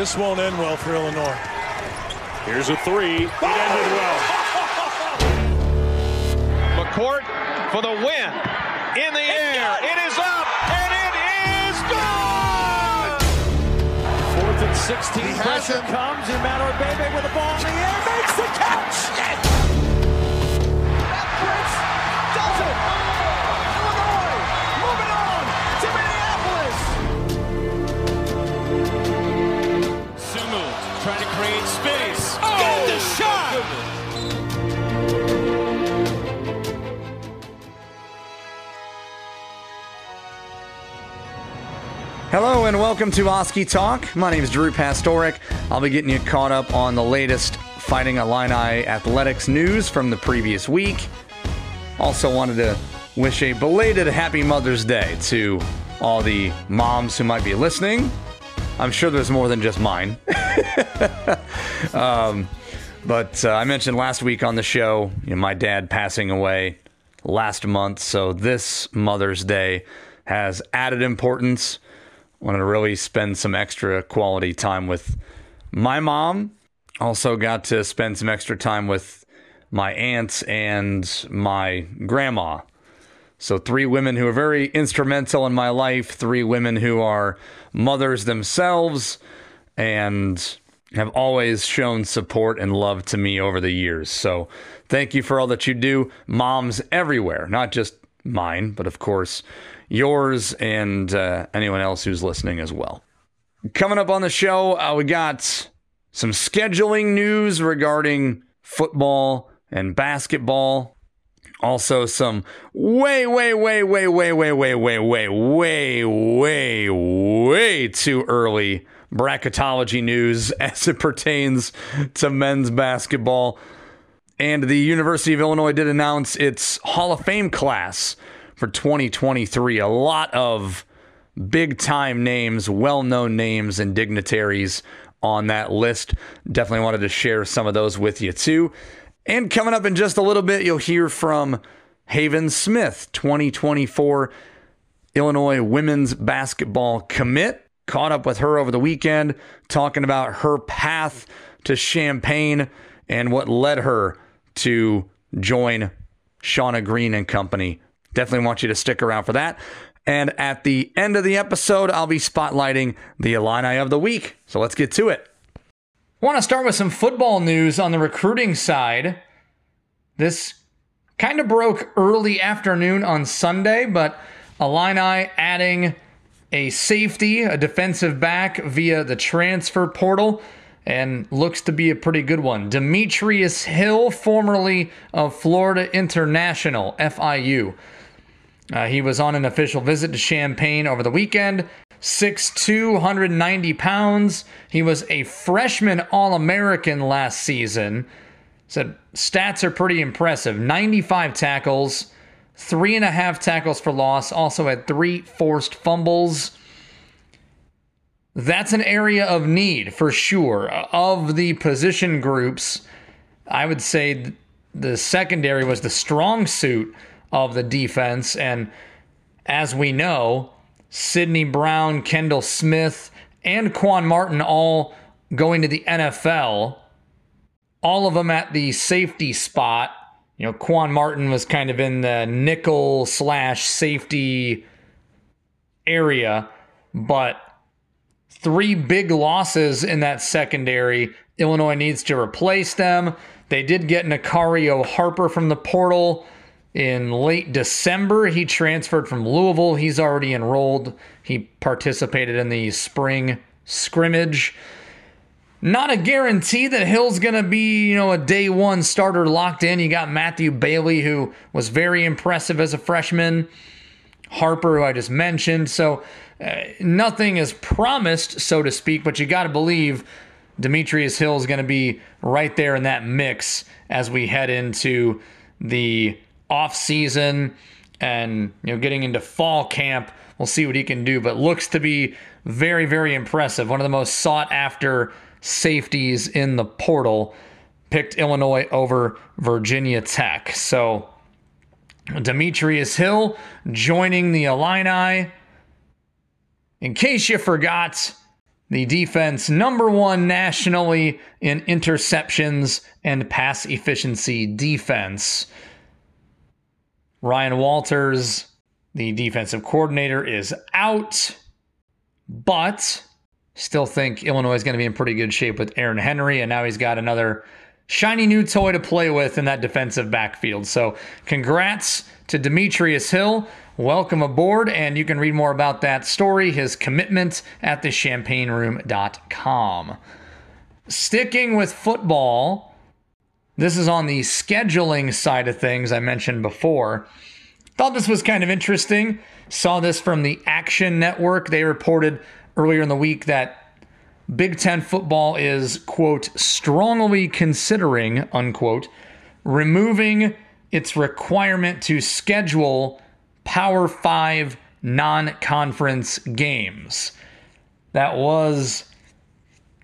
This won't end well for Illinois. Here's a three. It ended well. McCourt for the win. In the air. It is up. And it is gone. Fourth and 16. Pressure comes. Emmanuel Bebe with the ball in the air. Makes the catch. Hello and welcome to Oskee Talk. My name is Drew Pastoric. I'll be getting you caught up on the latest Fighting Illini athletics news from the previous week. Also wanted to wish a belated Happy Mother's Day to all the moms who might be listening. I'm sure there's more than just mine. um, but uh, I mentioned last week on the show, you know, my dad passing away last month, so this Mother's Day has added importance. Wanted to really spend some extra quality time with my mom. Also got to spend some extra time with my aunts and my grandma. So, three women who are very instrumental in my life, three women who are mothers themselves and have always shown support and love to me over the years. So, thank you for all that you do, moms everywhere, not just mine, but of course yours and uh, anyone else who's listening as well. Coming up on the show, uh, we got some scheduling news regarding football and basketball. Also, some way, way, way, way, way, way, way, way, way, way, way, way too early bracketology news as it pertains to men's basketball. And the University of Illinois did announce its Hall of Fame class for 2023. A lot of big time names, well known names, and dignitaries on that list. Definitely wanted to share some of those with you too. And coming up in just a little bit, you'll hear from Hayven Smith, 2024 Illinois women's basketball commit. Caught up with her over the weekend, talking about her path to Champaign and what led her to join Shauna Green and Company. Definitely want you to stick around for that. And at the end of the episode, I'll be spotlighting the Illini of the week. So let's get to it. I want to start with some football news on the recruiting side. This kind of broke early afternoon on Sunday, but Illini adding a safety, a defensive back via the transfer portal, and looks to be a pretty good one. Demetrius Hill, formerly of Florida International, FIU. Uh, he was on an official visit to Champaign over the weekend. 6'2, 190 pounds. He was a freshman All American last season. Said stats are pretty impressive 95 tackles, three and a half tackles for loss, also had three forced fumbles. That's an area of need for sure. Of the position groups, I would say the secondary was the strong suit of the defense. And as we know, Sidney Brown, Kendall Smith, and Quan Martin all going to the NFL, all of them at the safety spot. You know, Quan Martin was kind of in the nickel slash safety area, but three big losses in that secondary. Illinois needs to replace them. They did get Nicario Harper from the portal in late December. He transferred from Louisville. He's already enrolled. He participated in the spring scrimmage. Not a guarantee that Hill's going to be, you know, a day one starter locked in. You got Matthew Bailey, who was very impressive as a freshman. Harper, who I just mentioned. So uh, nothing is promised, so to speak, but you got to believe Demetrius Hill is going to be right there in that mix as we head into the off season and you know getting into fall camp. We'll see what he can do, but looks to be very, very impressive. One of the most sought after safeties in the portal. Picked Illinois over Virginia Tech. So Demetrius Hill joining the Illini. In case you forgot, the defense number one nationally in interceptions and pass efficiency defense. Ryan Walters, the defensive coordinator, is out, but still think Illinois is going to be in pretty good shape with Aaron Henry, and now he's got another shiny new toy to play with in that defensive backfield. So, congrats to Demetrius Hill. Welcome aboard, and you can read more about that story, his commitment, at thechampaignroom.com. Sticking with football, this is on the scheduling side of things I mentioned before. Thought this was kind of interesting. Saw this from the Action Network. They reported earlier in the week that Big Ten football is, quote, strongly considering, unquote, removing its requirement to schedule Power Five non conference games. That was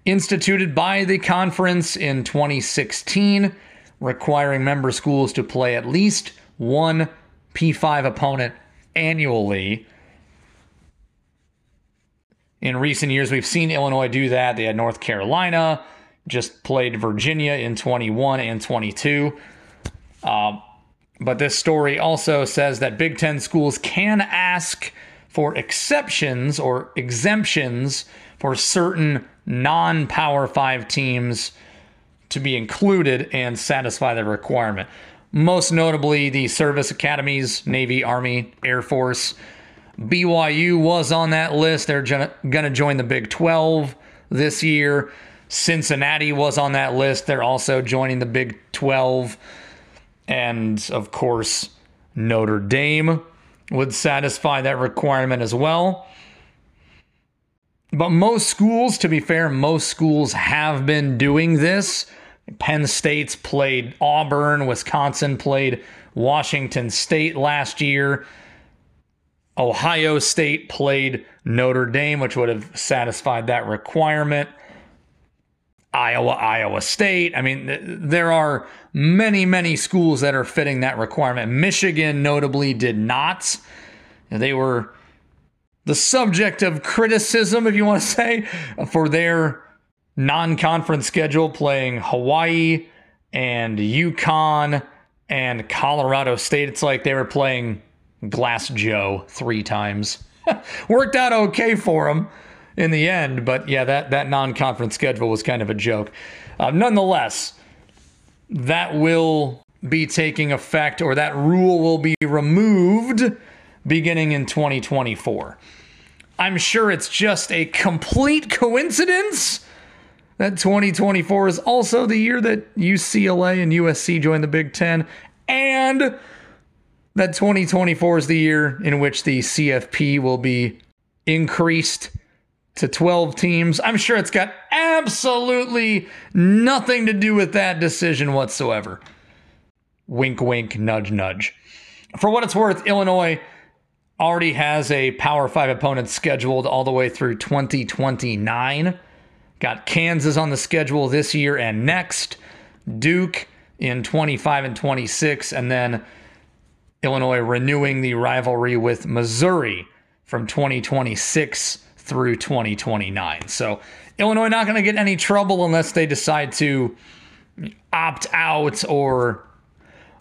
instituted by the conference in 2016, requiring member schools to play at least one P5 opponent annually. In recent years, we've seen Illinois do that. They had North Carolina, just played Virginia in 21 and 22. Um, but this story also says that Big Ten schools can ask for exceptions or exemptions for certain non Power Five teams to be included and satisfy the requirement. Most notably, the service academies Navy, Army, Air Force. BYU was on that list. They're going to join the Big 12 this year. Cincinnati was on that list. They're also joining the Big 12. And of course, Notre Dame would satisfy that requirement as well. But most schools, to be fair, most schools have been doing this. Penn State's played Auburn, Wisconsin played Washington State last year. Ohio State played Notre Dame, which would have satisfied that requirement. Iowa, Iowa State. I mean, there are many, many schools that are fitting that requirement. Michigan, notably, did not. They were the subject of criticism, if you want to say, for their non conference schedule, playing Hawaii and UConn and Colorado State. It's like they were playing Glass Joe three times. Worked out okay for them in the end, but yeah, that, that non conference schedule was kind of a joke. Uh, nonetheless, that will be taking effect, or that rule will be removed beginning in 2024. I'm sure it's just a complete coincidence that 2024 is also the year that UCLA and USC join the Big Ten, and that 2024 is the year in which the CFP will be increased to 12 teams. I'm sure it's got absolutely nothing to do with that decision whatsoever. Wink, wink, nudge, nudge. For what it's worth, Illinois already has a Power 5 opponent scheduled all the way through 2029. Got Kansas on the schedule this year and next, Duke in 25 and 26, and then Illinois renewing the rivalry with Missouri from 2026 through 2029. So Illinois not going to get any trouble unless they decide to opt out or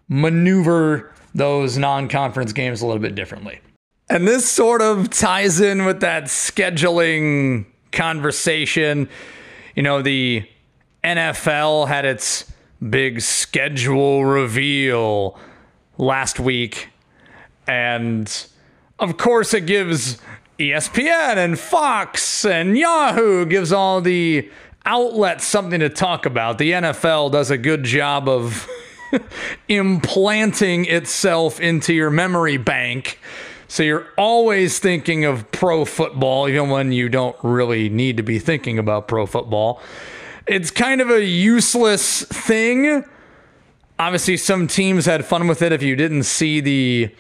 maneuver those non-conference games a little bit differently. And this sort of ties in with that scheduling conversation. You know, the NFL had its big schedule reveal last week. And of course, it gives ESPN and Fox and Yahoo gives all the outlets something to talk about. The NFL does a good job of implanting itself into your memory bank. So you're always thinking of pro football, even when you don't really need to be thinking about pro football. It's kind of a useless thing. Obviously, some teams had fun with it. If you didn't see the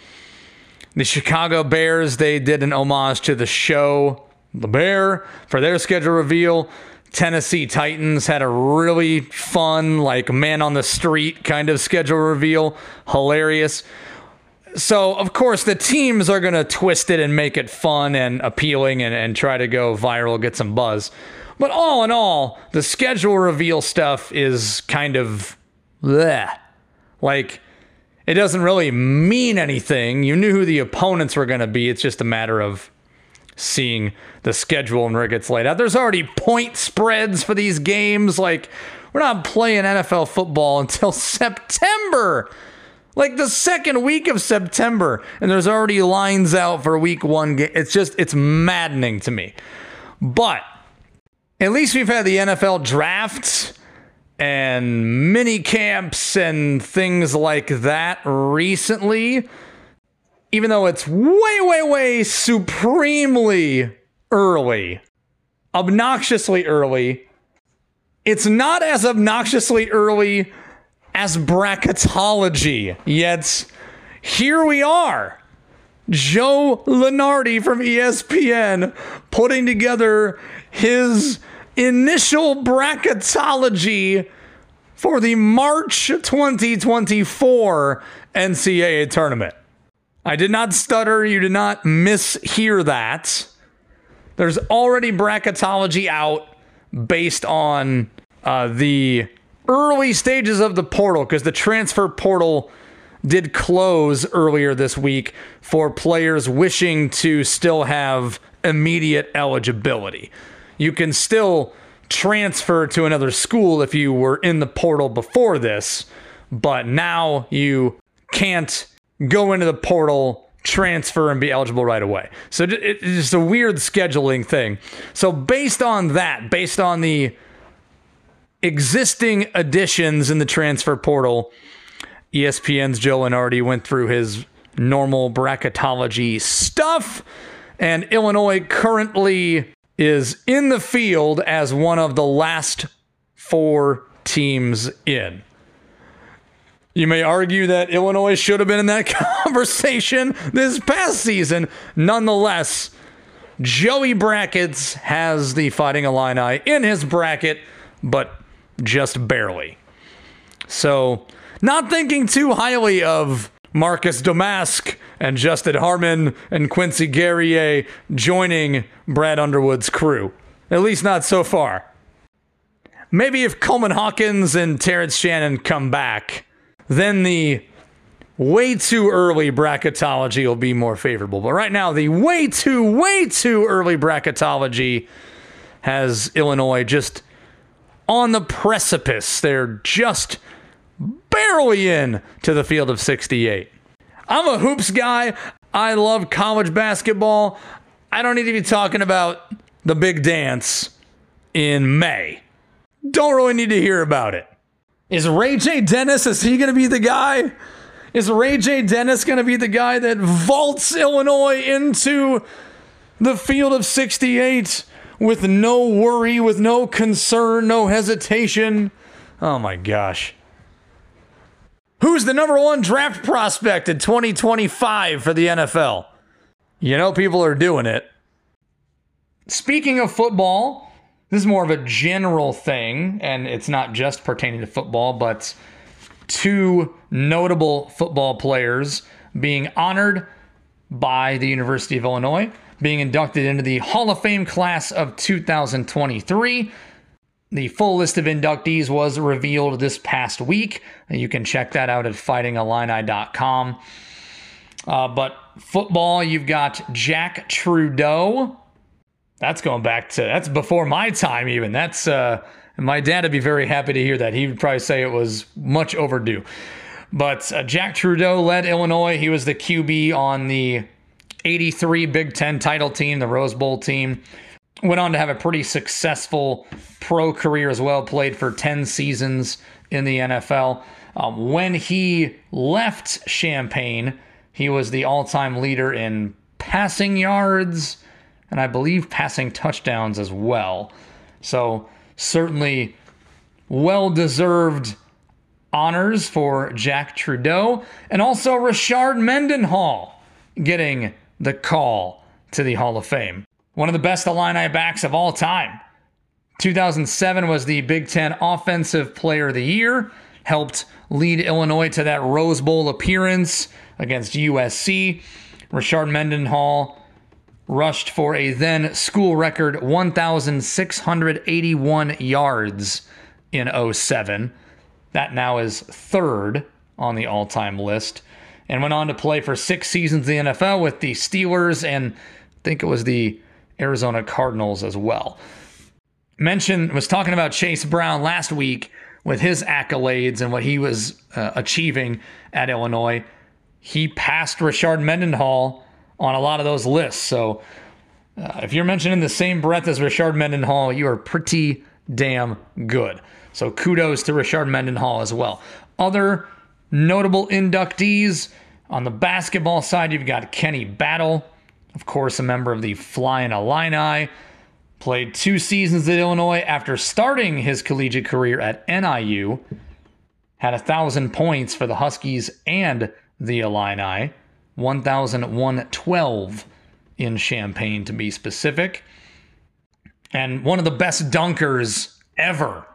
the Chicago Bears, they did an homage to the show The Bear for their schedule reveal. Tennessee Titans had a really fun, like man on the street kind of schedule reveal. Hilarious. So, of course, the teams are going to twist it and make it fun and appealing and, and try to go viral, get some buzz. But all in all, the schedule reveal stuff is kind of bleh. Like, it doesn't really mean anything. You knew who the opponents were going to be. It's just a matter of seeing the schedule and where it gets laid out. There's already point spreads for these games. Like, we're not playing NFL football until September. Like the second week of September, and there's already lines out for week one. It's just, it's maddening to me. But at least we've had the NFL drafts and mini camps and things like that recently. Even though it's way, way, way supremely early, obnoxiously early, it's not as obnoxiously early as bracketology. Yet here we are. Joe Lunardi from ESPN putting together his initial bracketology for the March 2024 NCAA tournament. I did not stutter. You did not mishear that. There's already bracketology out based on uh, the early stages of the portal because the transfer portal did close earlier this week for players wishing to still have immediate eligibility. You can still transfer to another school if you were in the portal before this, but now you can't go into the portal, transfer, and be eligible right away. So it's just a weird scheduling thing. So, based on that, based on the existing additions in the transfer portal, ESPN's Joe Lunardi went through his normal bracketology stuff, and Illinois currently is in the field as one of the last four teams in. You may argue that Illinois should have been in that conversation this past season. Nonetheless, Joey Brackets has the Fighting Illini in his bracket, but just barely. So, not thinking too highly of Marcus Domask and Justin Harmon and Quincy Guerrier joining Brad Underwood's crew. At least not so far. Maybe if Coleman Hawkins and Terrence Shannon come back, then the way too early bracketology will be more favorable. But right now, the way too, way too early bracketology has Illinois just on the precipice. They're just barely in to the field of 68. I'm a hoops guy. I love college basketball. I don't need to be talking about the big dance in May. Don't really need to hear about it. Is Ray J. Dennis, is he going to be the guy? Is Ray J. Dennis going to be the guy that vaults Illinois into the field of 68 with no worry, with no concern, no hesitation? Oh my gosh. Who's the number one draft prospect in 2025 for the NFL? You know, people are doing it. Speaking of football, this is more of a general thing, and it's not just pertaining to football, but two notable football players being honored by the University of Illinois, being inducted into the Hall of Fame class of 2023. The full list of inductees was revealed this past week. You can check that out at fightingillini.com. Uh, but football, you've got Jack Trudeau. That's going back to that's before my time even. That's uh, my dad would be very happy to hear that. He would probably say it was much overdue. But uh, Jack Trudeau led Illinois. He was the QB on the 83 Big Ten title team, the Rose Bowl team. Went on to have a pretty successful pro career as well, played for 10 seasons in the NFL. Um, when he left Champaign, he was the all time leader in passing yards and I believe passing touchdowns as well. So, certainly well deserved honors for Jack Trudeau and also Rashard Mendenhall getting the call to the Hall of Fame one of the best Illini backs of all time. 2007 was the Big Ten Offensive Player of the Year, helped lead Illinois to that Rose Bowl appearance against USC. Rashard Mendenhall rushed for a then school record 1,681 yards in 07. That now is third on the all time list. And went on to play for six seasons in the NFL with the Steelers and I think it was the Arizona Cardinals as well. Mentioned was talking about Chase Brown last week with his accolades and what he was uh, achieving at Illinois. He passed Rashard Mendenhall on a lot of those lists. So uh, if you're mentioned in the same breath as Rashard Mendenhall, you are pretty damn good. So kudos to Rashard Mendenhall as well. Other notable inductees on the basketball side, you've got Kenny Battle, of course, a member of the Flying Illini. Played two seasons at Illinois after starting his collegiate career at NIU. Had a thousand points for the Huskies and the Illini. 1,112 in Champaign to be specific. And one of the best dunkers ever.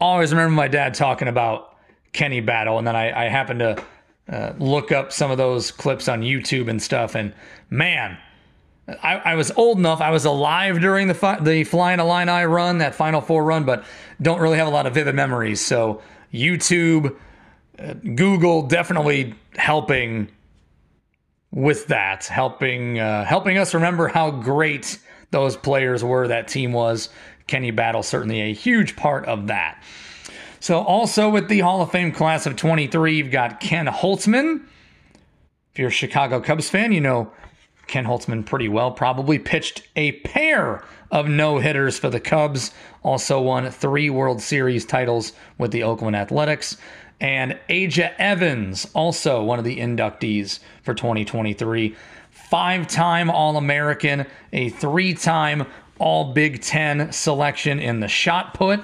Always remember my dad talking about Kenny Battle, and then I, I happened to uh, look up some of those clips on YouTube and stuff. And man, I, I, was old enough. I was alive during the fi- the Flying Illini run, that Final Four run, but don't really have a lot of vivid memories. So YouTube, uh, Google, definitely helping with that, helping uh, helping us remember how great those players were. That team was. Kenny Battle certainly a huge part of that. So also with the Hall of Fame class of 23, you've got Ken Holtzman. If you're a Chicago Cubs fan, you know Ken Holtzman pretty well. Probably pitched a pair of no hitters for the Cubs. Also won three World Series titles with the Oakland Athletics. And Aja Evans, also one of the inductees for 2023. Five time All American, a three time All Big Ten selection in the shot put.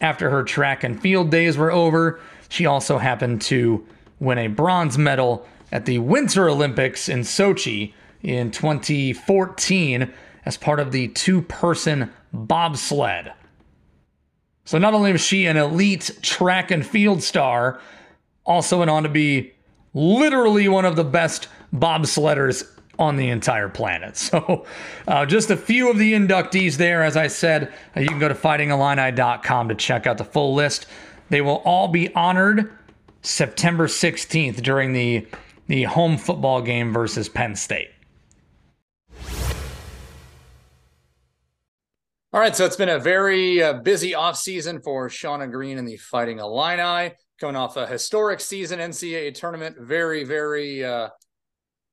After her track and field days were over, she also happened to win a bronze medal at the Winter Olympics in Sochi in 2014 as part of the two person bobsled. So not only was she an elite track and field star, also went on to be literally one of the best bobsledders on the entire planet. So, uh, just a few of the inductees there. As I said, uh, you can go to fightingillini.com to check out the full list. They will all be honored September 16th during the the home football game versus Penn State. All right, so it's been a very uh, busy offseason for Shauna Green and the Fighting Illini, coming off a historic season NCAA tournament. Very, very uh,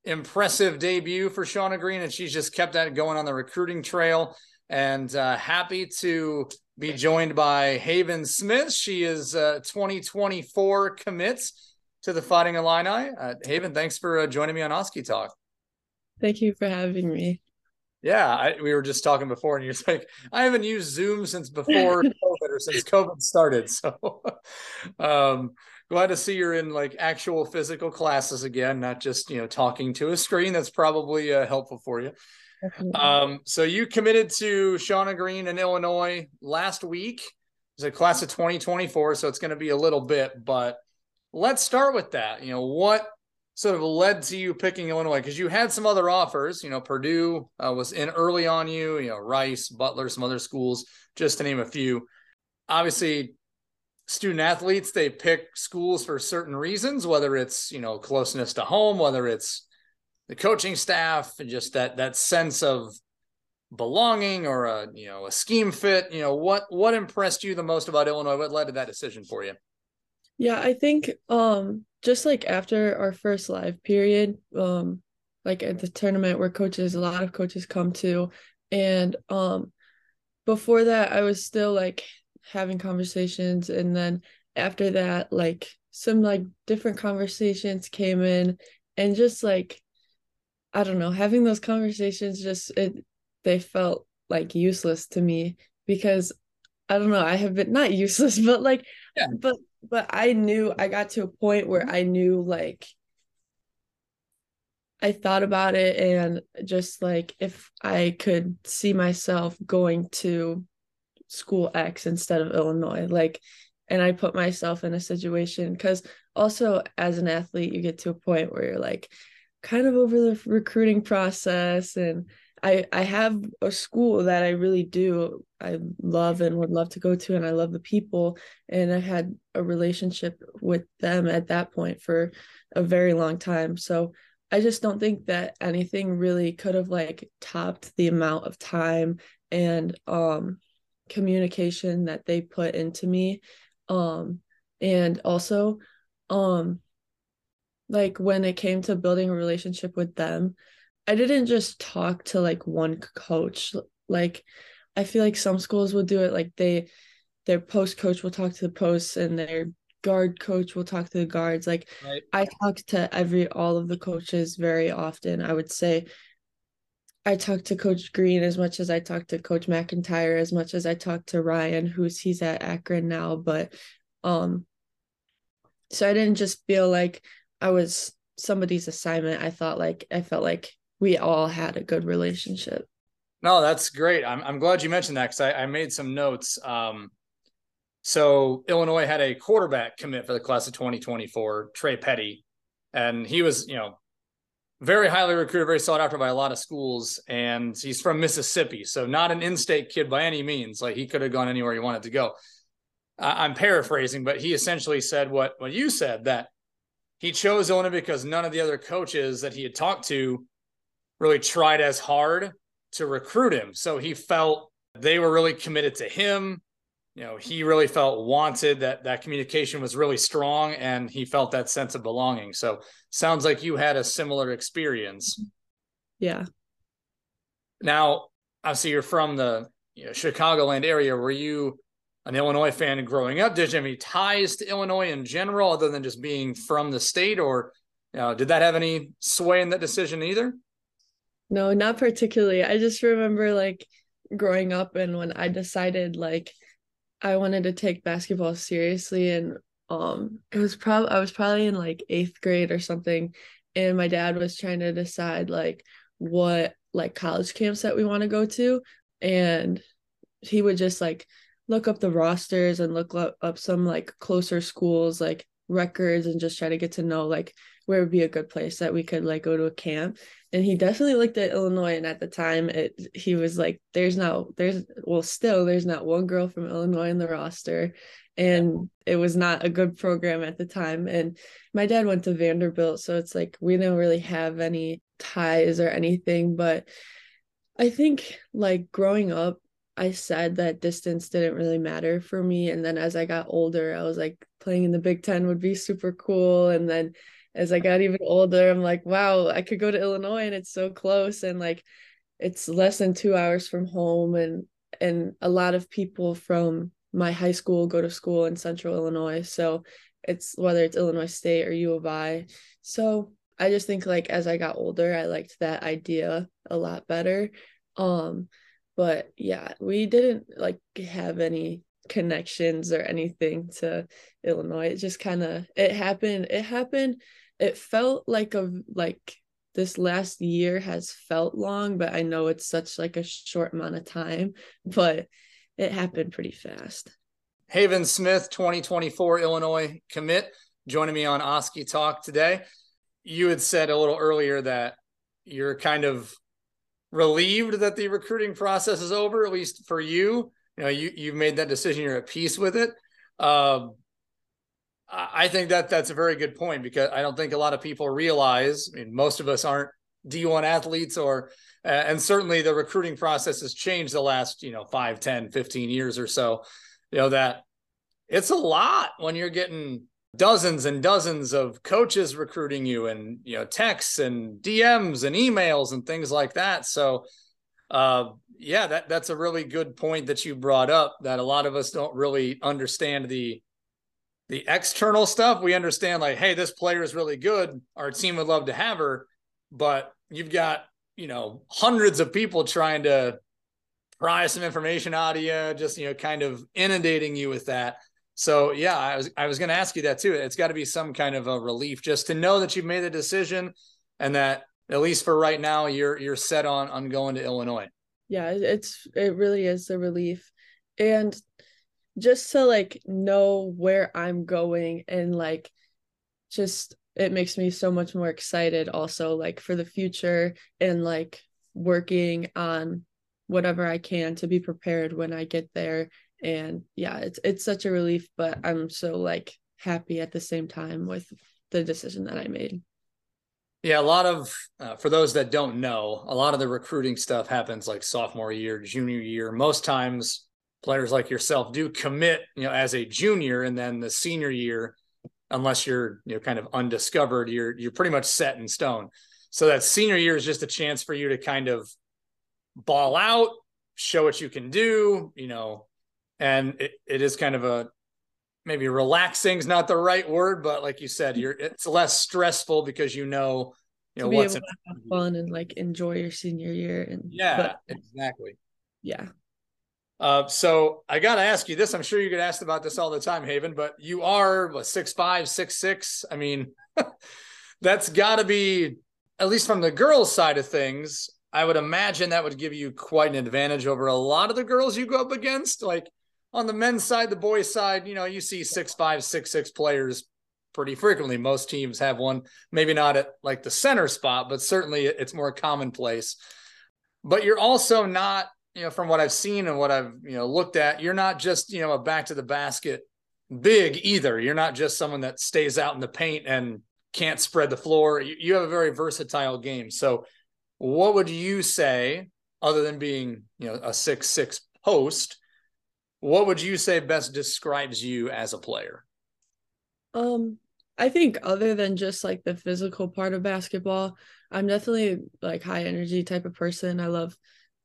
impressive debut for Shauna Green, and she's just kept that going on the recruiting trail. And uh, happy to be joined by Hayven Smith. She is uh, 2024 commits to the Fighting Illini. Uh, Hayven, thanks for uh, joining me on Oskee Talk. Thank you for having me. Yeah, I, we were just talking before, and you're like, I haven't used Zoom since before COVID or since COVID started. So, um, glad to see you're in like actual physical classes again, not just you know talking to a screen. That's probably uh, helpful for you. Um, so you committed to Shauna Green in Illinois last week. It's a class of 2024, so it's going to be a little bit, but let's start with that. You know, what sort of led to you picking Illinois? Because you had some other offers. You know, Purdue uh, was in early on you. You know, Rice, Butler, some other schools, just to name a few. Obviously, student athletes they pick schools for certain reasons whether it's you know closeness to home whether it's the coaching staff and just that that sense of belonging or a you know a scheme fit. You know what what impressed you the most about illinois? What led to that decision for you? Yeah i think um just like after our first live period um like at the tournament where coaches a lot of coaches come to and um before that i was still like having conversations and then after that like some like different conversations came in and just like i don't know having those conversations just it they felt like useless to me because i don't know i have been not useless but like yeah. but but i knew i got to a point where i knew like I thought about it and just like if I could see myself going to school X instead of Illinois. Like, and I put myself in a situation because also as an athlete you get to a point where you're like kind of over the recruiting process. And I I have a school that I really do I love and would love to go to and I love the people. And I had a relationship with them at that point for a very long time. So I just don't think that anything really could have like topped the amount of time and um communication that they put into me um and also um like when it came to building a relationship with them i didn't just talk to like one coach. Like i feel like some schools will do it like they their post coach will talk to the posts and their guard coach will talk to the guards. Like right. i talk to every all of the coaches very often. I would say i talk to coach green as much as i talk to coach mcentire as much as i talk to ryan who's he's at akron now but um so i didn't just feel like i was somebody's assignment. I thought like i felt like we all had a good relationship. No that's great. I'm, I'm glad you mentioned that because I, I made some notes. Um so illinois had a quarterback commit for the class of 2024 trey petty and he was you know very highly recruited very sought after by a lot of schools and he's from mississippi so not an in-state kid by any means like he could have gone anywhere he wanted to go I'm paraphrasing, but he essentially said what what you said that he chose Illinois because none of the other coaches that he had talked to really tried as hard to recruit him. So he felt they were really committed to him. You know, he really felt wanted that that communication was really strong and he felt that sense of belonging. So sounds like you had a similar experience. Yeah. Now, obviously you're from the you know, Chicagoland area. Were you an Illinois fan growing up? Did you have any ties to Illinois in general, other than just being from the state, or you know, did that have any sway in that decision either? No, not particularly. I just remember like growing up and when I decided like I wanted to take basketball seriously and um it was probably I was probably in like 8th grade or something and my dad was trying to decide like what like college camps that we want to go to and he would just like look up the rosters and look up, up some like closer schools like records and just try to get to know like where would be a good place that we could like go to a camp. And he definitely looked at illinois and at the time it he was like there's not there's well still there's not one girl from illinois in the roster. And it was not a good program at the time. And my dad went to vanderbilt so it's like we don't really have any ties or anything. But i think like growing up I said that distance didn't really matter for me. And then as I got older, I was like, playing in the Big Ten would be super cool. And then as I got even older, I'm like, wow, I could go to Illinois and it's so close. And like, it's less than two hours from home. And, and a lot of people from my high school go to school in central Illinois. So it's whether it's Illinois State or U of I. So I just think like as I got older, I liked that idea a lot better. Um, but yeah we didn't like have any connections or anything to illinois it just kind of it happened it happened it felt like a like this last year has felt long but i know it's such like a short amount of time but it happened pretty fast hayven smith 2024 illinois commit joining me on oskee talk today you had said a little earlier that you're kind of relieved that the recruiting process is over, at least for you. You know, you you've made that decision. You're at peace with it. Um, I think that that's a very good point because I don't think a lot of people realize. I mean, most of us aren't D1 athletes or uh, and certainly the recruiting process has changed the last, you know, 5, 10, 15 years or so. You know that it's a lot when you're getting dozens and dozens of coaches recruiting you and you know texts and DMs and emails and things like that. So uh yeah, that that's a really good point that you brought up that a lot of us don't really understand the the external stuff. We understand like, hey, this player is really good. Our team would love to have her, but you've got, you know, hundreds of people trying to pry some information out of you, just you know, kind of inundating you with that. So yeah, I was I was going to ask you that too. It's got to be some kind of a relief just to know that you've made a decision and that at least for right now you're you're set on on going to Illinois. Yeah, it's it really is a relief. And just to like know where I'm going and like just it makes me so much more excited also like for the future and like working on whatever I can to be prepared when I get there and yeah it's it's such a relief but I'm so like happy at the same time with the decision that I made. Yeah, a lot of uh, for those that don't know, a lot of the recruiting stuff happens like sophomore year, junior year. Most times players like yourself do commit, you know, as a junior and then the senior year unless you're, you know, kind of undiscovered, you're you're pretty much set in stone. So that senior year is just a chance for you to kind of ball out, show what you can do, you know, and it, it is kind of a maybe relaxing is not the right word, but like you said, you're it's less stressful because you know, you know, what's have fun and like enjoy your senior year and yeah, but, exactly. Yeah. Uh, so I got to ask you this. I'm sure you get asked about this all the time, Hayven, but you are what, six five, six six. I mean, that's got to be at least from the girls' side of things. I would imagine that would give you quite an advantage over a lot of the girls you go up against. Like on the men's side, the boys' side, you know, you see six five, six six players pretty frequently. Most teams have one, maybe not at like the center spot, but certainly it's more commonplace. But you're also not you know, from what I've seen and what I've, you know, looked at, you're not just, you know, a back to the basket big either. You're not just someone that stays out in the paint and can't spread the floor. You, you have a very versatile game. So, what would you say, other than being, you know, a six six post, what would you say best describes you as a player? Um, I think other than just like the physical part of basketball, I'm definitely like high energy type of person. I love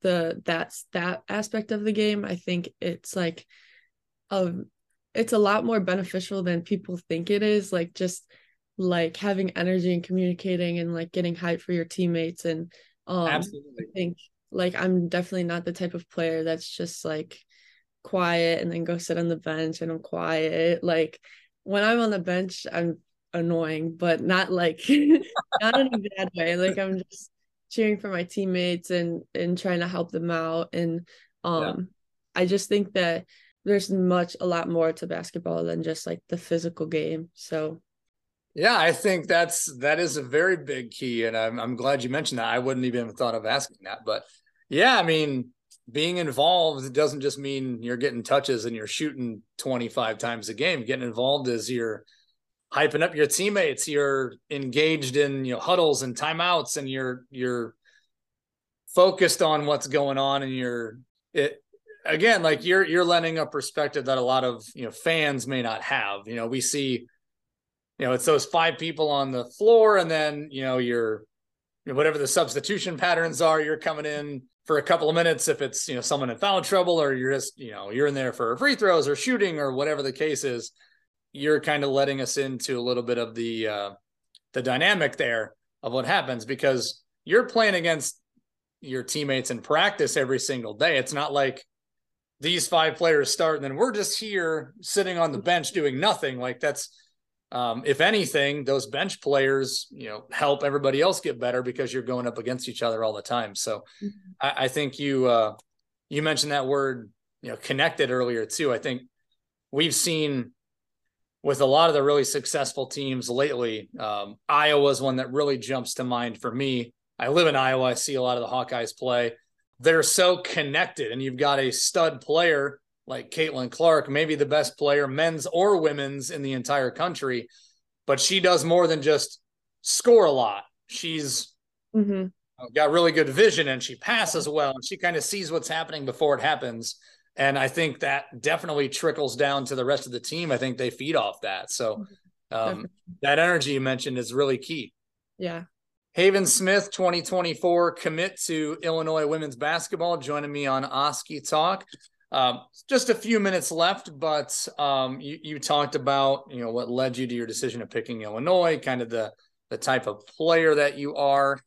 the that's that aspect of the game i think it's like um it's a lot more beneficial than people think it is like just like having energy and communicating and like getting hype for your teammates and um Absolutely. i think like i'm definitely not the type of player that's just like quiet and then go sit on the bench and i'm quiet like when i'm on the bench i'm annoying but not like not in a bad way like i'm just cheering for my teammates and and trying to help them out and um yeah. I just think that there's much a lot more to basketball than just like the physical game. So yeah, I think that's that is a very big key, and I'm I'm glad you mentioned that. I wouldn't even have thought of asking that, but yeah, I mean, being involved doesn't just mean you're getting touches and you're shooting 25 times a game. Getting involved is you're hyping up your teammates. You're engaged in you know huddles and timeouts, and you're you're focused on what's going on, and you're it again like you're you're lending a perspective that a lot of you know fans may not have. You know, we see you know it's those five people on the floor, and then you know you're you know, whatever the substitution patterns are, you're coming in for a couple of minutes if it's you know someone in foul trouble, or you're just you know you're in there for free throws or shooting or whatever the case is you're kind of letting us into a little bit of the uh, the dynamic there of what happens because you're playing against your teammates in practice every single day. It's not like these five players start and then we're just here sitting on the bench doing nothing. Like that's um, if anything, those bench players, you know, help everybody else get better because you're going up against each other all the time. So mm-hmm. I, I, think you uh, you mentioned that word, you know, connected earlier too. I think we've seen with a lot of the really successful teams lately. Um, Iowa's one that really jumps to mind for me. I live in Iowa. I see a lot of the Hawkeyes play. They're so connected, and you've got a stud player like Caitlin Clark, maybe the best player, men's or women's, in the entire country. But she does more than just score a lot. She's mm-hmm. got really good vision and she passes well, and she kind of sees what's happening before it happens. And I think that definitely trickles down to the rest of the team. I think they feed off that. So um, that energy you mentioned is really key. Yeah. Hayven Smith, 2024 commit to Illinois women's basketball, joining me on Oskee Talk. Um, just a few minutes left, but um, you, you talked about you know what led you to your decision of picking Illinois, kind of the the type of player that you are.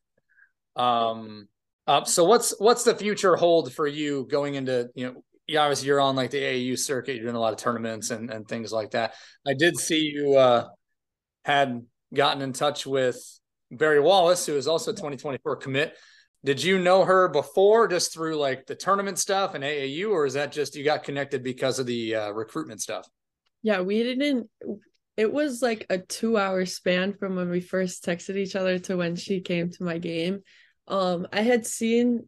Um, uh, so what's what's the future hold for you going into you know yeah, obviously you're on like the AAU circuit, you're doing a lot of tournaments and, and things like that. I did see you uh, had gotten in touch with Berry Wallace, who is also 2024 commit. Did you know her before just through like the tournament stuff and AAU, or is that just you got connected because of the uh, recruitment stuff? Yeah, we didn't it was like a two hour span from when we first texted each other to when she came to my game. Um, I had seen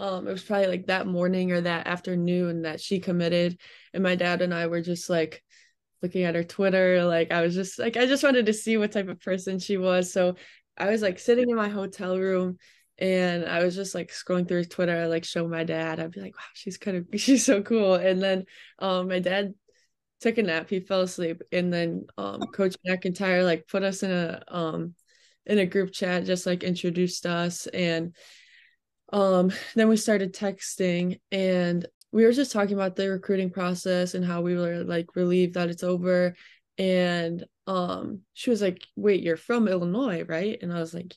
um it was probably like that morning or that afternoon that she committed and my dad and I were just like looking at her Twitter. Like I was just like I just wanted to see what type of person she was. So I was like sitting in my hotel room and I was just like scrolling through Twitter, I like show my dad. I'd be like, wow, she's kind of she's so cool. And then um my dad took a nap, he fell asleep, and then um Coach McEntire like put us in a um in a group chat, just like introduced us and um then we started texting and we were just talking about the recruiting process and how we were like relieved that it's over. And um she was like wait you're from illinois right? And i was like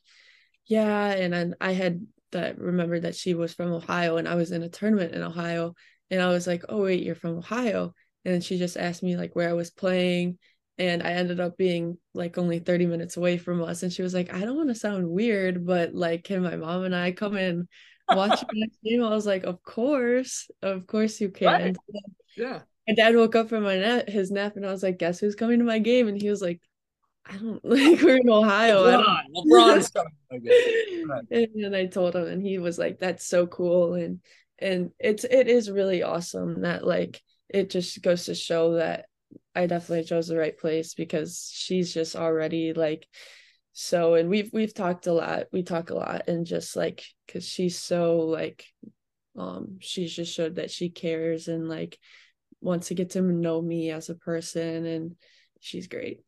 yeah. And then i had that remembered that she was from ohio and i was in a tournament in ohio. And i was like oh wait you're from ohio? And she just asked me like where i was playing and i ended up being like only 30 minutes away from us and she was like i don't want to sound weird but like can my mom and i come in watch the next game i was like of course of course you can Right. Yeah. my dad woke up from my nap, his nap, and I was like, "Guess who's coming to my game?" And he was like, "I don't like we're in Ohio." LeBron. LeBron's coming. Okay. Right. and then I told him, and he was like, "That's so cool," and and it's it is really awesome that like it just goes to show that I definitely chose the right place because she's just already like so and we've we've talked a lot we talk a lot and just like because she's so like um she's just showed that she cares and like wants to get to know me as a person and she's great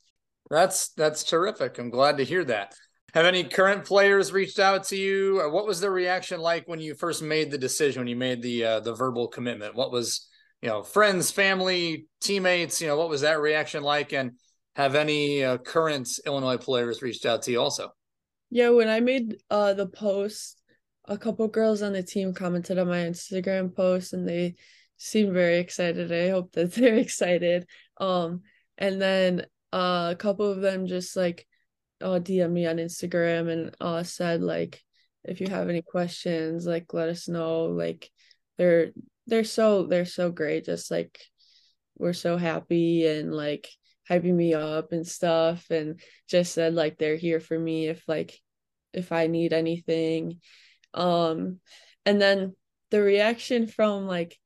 That's that's terrific. I'm glad to hear that. Have any current players reached out to you? What was their reaction like when you first made the decision? When you made the uh, the verbal commitment? What was you know friends, family, teammates? You know what was that reaction like? And have any uh, current Illinois players reached out to you also? Yeah, when I made uh the post, a couple girls on the team commented on my Instagram post and they seemed very excited. I hope that they're excited. Um and then uh, a couple of them just like uh DM me on Instagram and uh said like if you have any questions, like let us know. Like they're they're so they're so great. Just like we're so happy and like hyping me up and stuff and just said like they're here for me if like if I need anything. Um and then the reaction from like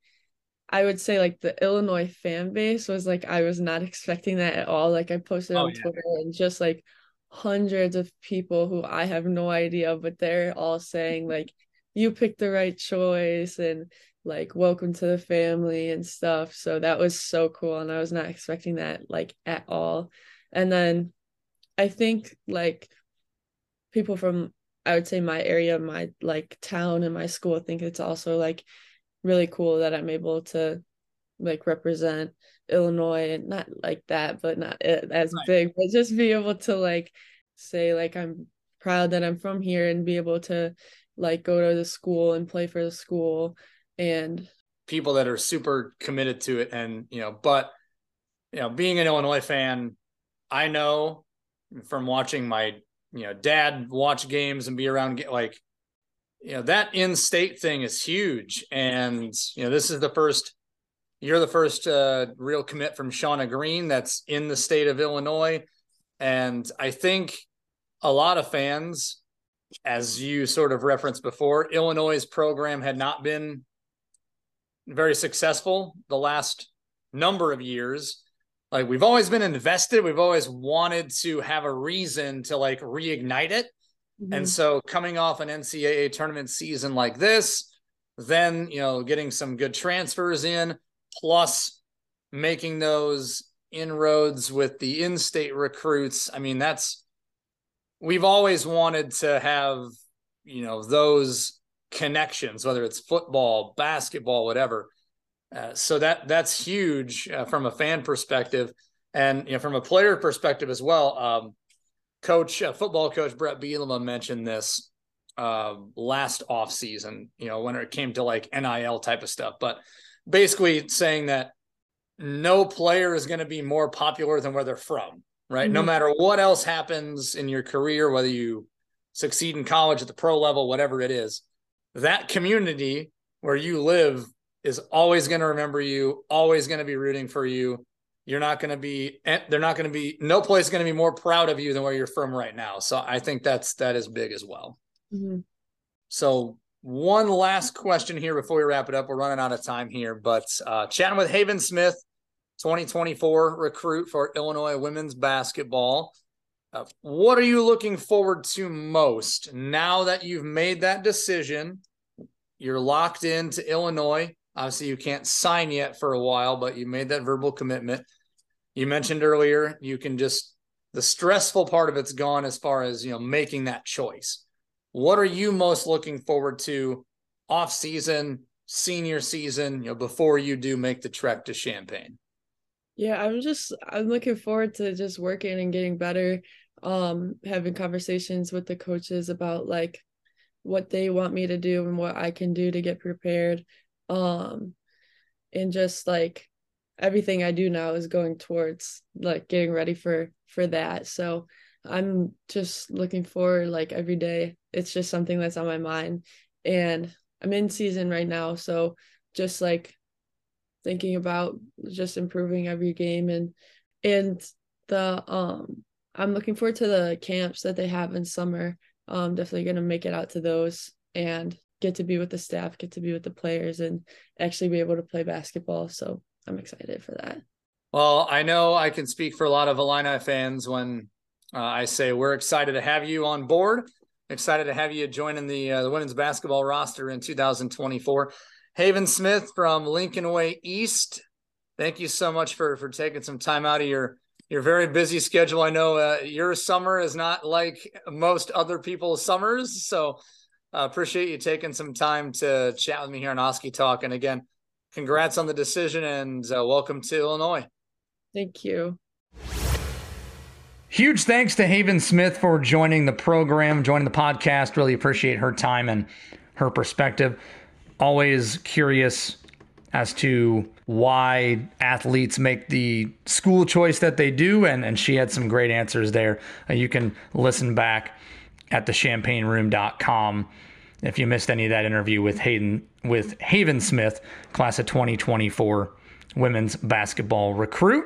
I would say like the Illinois fan base was like I was not expecting that at all. Like I posted Oh, on yeah. Twitter and just like hundreds of people who I have no idea, but they're all saying like you picked the right choice and like welcome to the family and stuff. So that was so cool and I was not expecting that like at all. And then I think like people from I would say my area, my like town and my school think it's also like really cool that I'm able to like represent Illinois and not like that, but not eh, as Right. big, but just be able to like say like I'm proud that I'm from here and be able to like go to the school and play for the school and people that are super committed to it and you know but you know being an illinois fan i know from watching my you know dad watch games and be around like you know that in-state thing is huge. And you know this is the first you're the first uh, real commit from shauna green that's in the state of illinois. And i think a lot of fans as you sort of referenced before illinois' program had not been very successful the last number of years. Like we've always been invested, we've always wanted to have a reason to like reignite it. And Mhm. so coming off an NCAA tournament season like this, then, you know, getting some good transfers in, plus making those inroads with the in-state recruits. I mean, that's we've always wanted to have, you know, those connections, whether it's football, basketball, whatever. Uh, so that that's huge uh, from a fan perspective, and you know from a player perspective as well. Um, coach, uh, football coach Bret Bielema mentioned this uh, last off season. You know when it came to like NIL type of stuff, but basically saying that no player is going to be more popular than where they're from. Right, no Mhm. matter what else happens in your career, whether you succeed in college at the pro level, whatever it is, that community where you live is always going to remember you, always going to be rooting for you. you're not going to be eh, they're not going to be no place is going to be more proud of you than where you're from right now so i think that's that is big as well Mhm. so one last question here before we wrap it up we're running out of time here but uh chatting with hayven smith 2024 recruit for illinois women's basketball uh, what are you looking forward to most now that you've made that decision? You're locked into illinois. Obviously you can't sign yet for a while but you made that verbal commitment. You mentioned earlier you can just the stressful part of it's gone as far as you know making that choice. What are you most looking forward to off season senior season you know before you do make the trek to champaign Yeah, I'm just I'm looking forward to just working and getting better. Um, having conversations with the coaches about like what they want me to do and what I can do to get prepared. Um, and just like everything I do now is going towards like getting ready for for that. So I'm just looking forward like every day. It's just something that's on my mind. And I'm in season right now, so just like thinking about just improving every game and and the um I'm looking forward to the camps that they have in summer. Um definitely gonna make it out to those and get to be with the staff, get to be with the players and actually be able to play basketball. So I'm excited for that. well i know i can speak for a lot of illini fans when uh, i say we're excited to have you on board excited to have you joining the uh, the women's basketball roster in 2024 hayven smith from lincoln way east thank you so much for for taking some time out of your your very busy schedule i know uh, your summer is not like most other people's summers so uh, appreciate you taking some time to chat with me here on oskee talk and again congrats on the decision and uh, welcome to illinois Thank you. Huge thanks to Hayven Smith for joining the program, joining the podcast. Really appreciate her time and her perspective. Always curious as to why athletes make the school choice that they do, and, and she had some great answers there. Uh, you can listen back at thechampaignroom.com if you missed any of that interview with Hayden with Hayven Smith, class of 2024 women's basketball recruit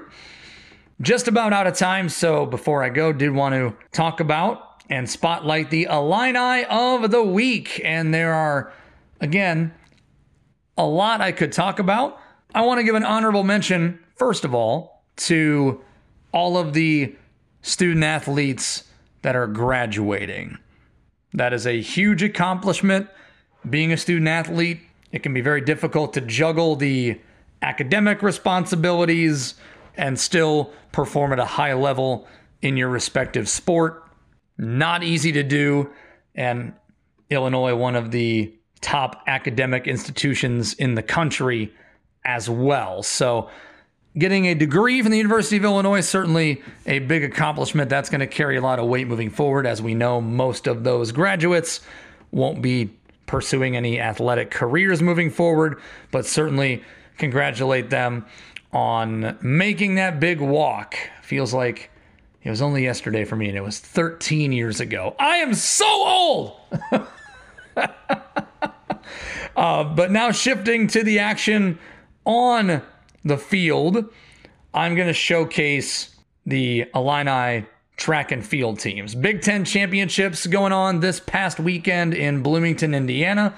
just about out of time. So before I go, did want to talk about and spotlight the Illini of the week. And there are, again, a lot I could talk about. I want to give an honorable mention, first of all, to all of the student athletes that are graduating. That is a huge accomplishment. Being a student athlete, it can be very difficult to juggle the academic responsibilities and still perform at a high level in your respective sport. Not easy to do. And Illinois, one of the top academic institutions in the country as well. So, getting a degree from the University of Illinois is certainly a big accomplishment. That's going to carry a lot of weight moving forward. As we know, most of those graduates won't be pursuing any athletic careers moving forward, but certainly congratulate them on making that big walk. Feels like it was only yesterday for me, and it was 13 years ago. I am so old! uh, but now shifting to the action on the field, I'm going to showcase the Illini track and field teams. Big Ten championships going on this past weekend in Bloomington, Indiana.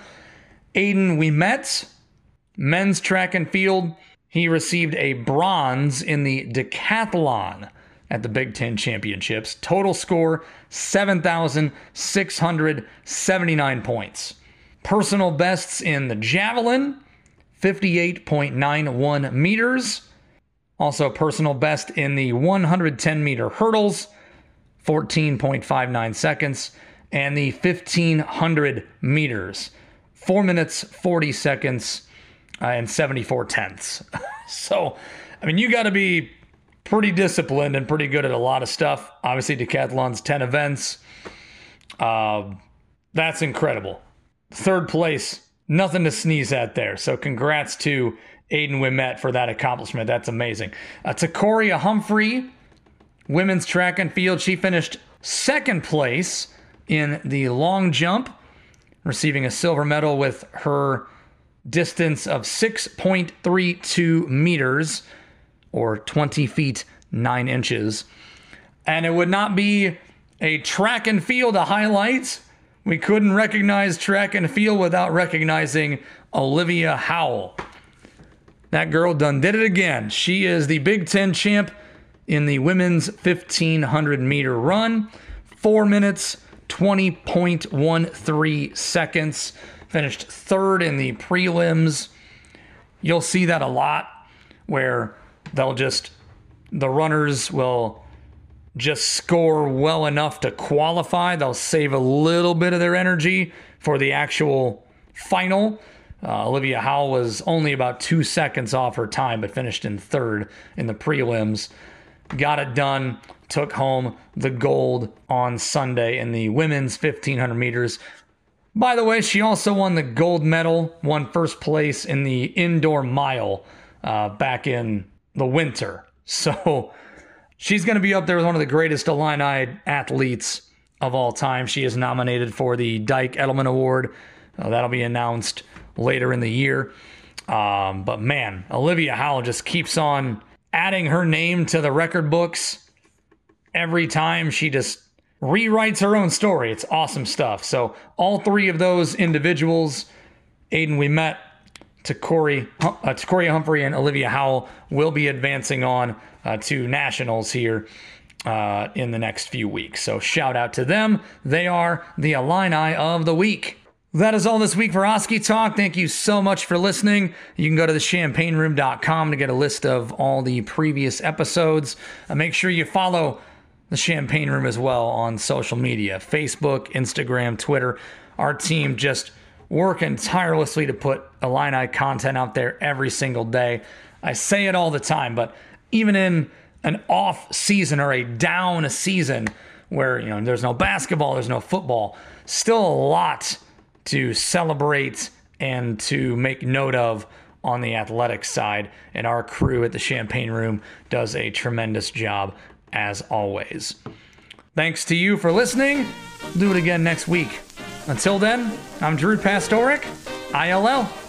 Aiden Ouimet men's track and field, he received a bronze in the decathlon at the Big Ten championships. Total score 7,679 points. Personal bests in the javelin 58.91 meters. Also, personal best in the 110 meter hurdles, 14.59 seconds, and the 1500 meters, 4 minutes 40 seconds uh, and 74 tenths. so, I mean, you got to be pretty disciplined and pretty good at a lot of stuff. Obviously, decathlon's 10 events. Uh, that's incredible. Third place, nothing to sneeze at there. So, congrats to Aiden Ouimet for that accomplishment. That's amazing. Uh, Takoria Humphrey, women's track and field, she finished second place in the long jump, receiving a silver medal with her distance of 6.32 meters or 20 feet 9 inches. And it would not be a track and field a highlight. We couldn't recognize track and field without recognizing Olivia Howell. That girl done did it again. She is the Big Ten champ in the women's 1500 meter run. Four minutes, 20.13 seconds. Finished third in the prelims. You'll see that a lot where they'll just, the runners will just score well enough to qualify. They'll save a little bit of their energy for the actual final. Uh, Olivia Howell was only about two seconds off her time, but finished in third in the prelims. Got it done, took home the gold on Sunday in the women's 1500 meters. By the way, she also won the gold medal, won first place in the indoor mile uh, back in the winter. So she's going to be up there with one of the greatest Illini athletes of all time. She is nominated for the Dike Eddleman Award. Uh, that'll be announced later in the year. Um, but man, Olivia Howell just keeps on adding her name to the record books every time she just rewrites her own story. It's awesome stuff. So all three of those individuals, Aiden, Ouimet, Corey, uh, Corey Humphrey and Olivia Howell will be advancing on uh, to nationals here uh, in the next few weeks. So shout out to them. They are the Illini of the week. That is all this week for Oskee Talk. Thank you so much for listening. You can go to thechampaignroom.com to get a list of all the previous episodes. Uh, make sure you follow the Champaign Room as well on social media Facebook, Instagram, Twitter. Our team just working tirelessly to put Illini content out there every single day. I say it all the time, but even in an off season or a down season where you know there's no basketball, there's no football, still a lot to celebrate and to make note of on the athletic side. And our crew at the Champaign Room does a tremendous job as always. Thanks to you for listening. do it again next week. Until then, I'm Drew Pastorik, ILL.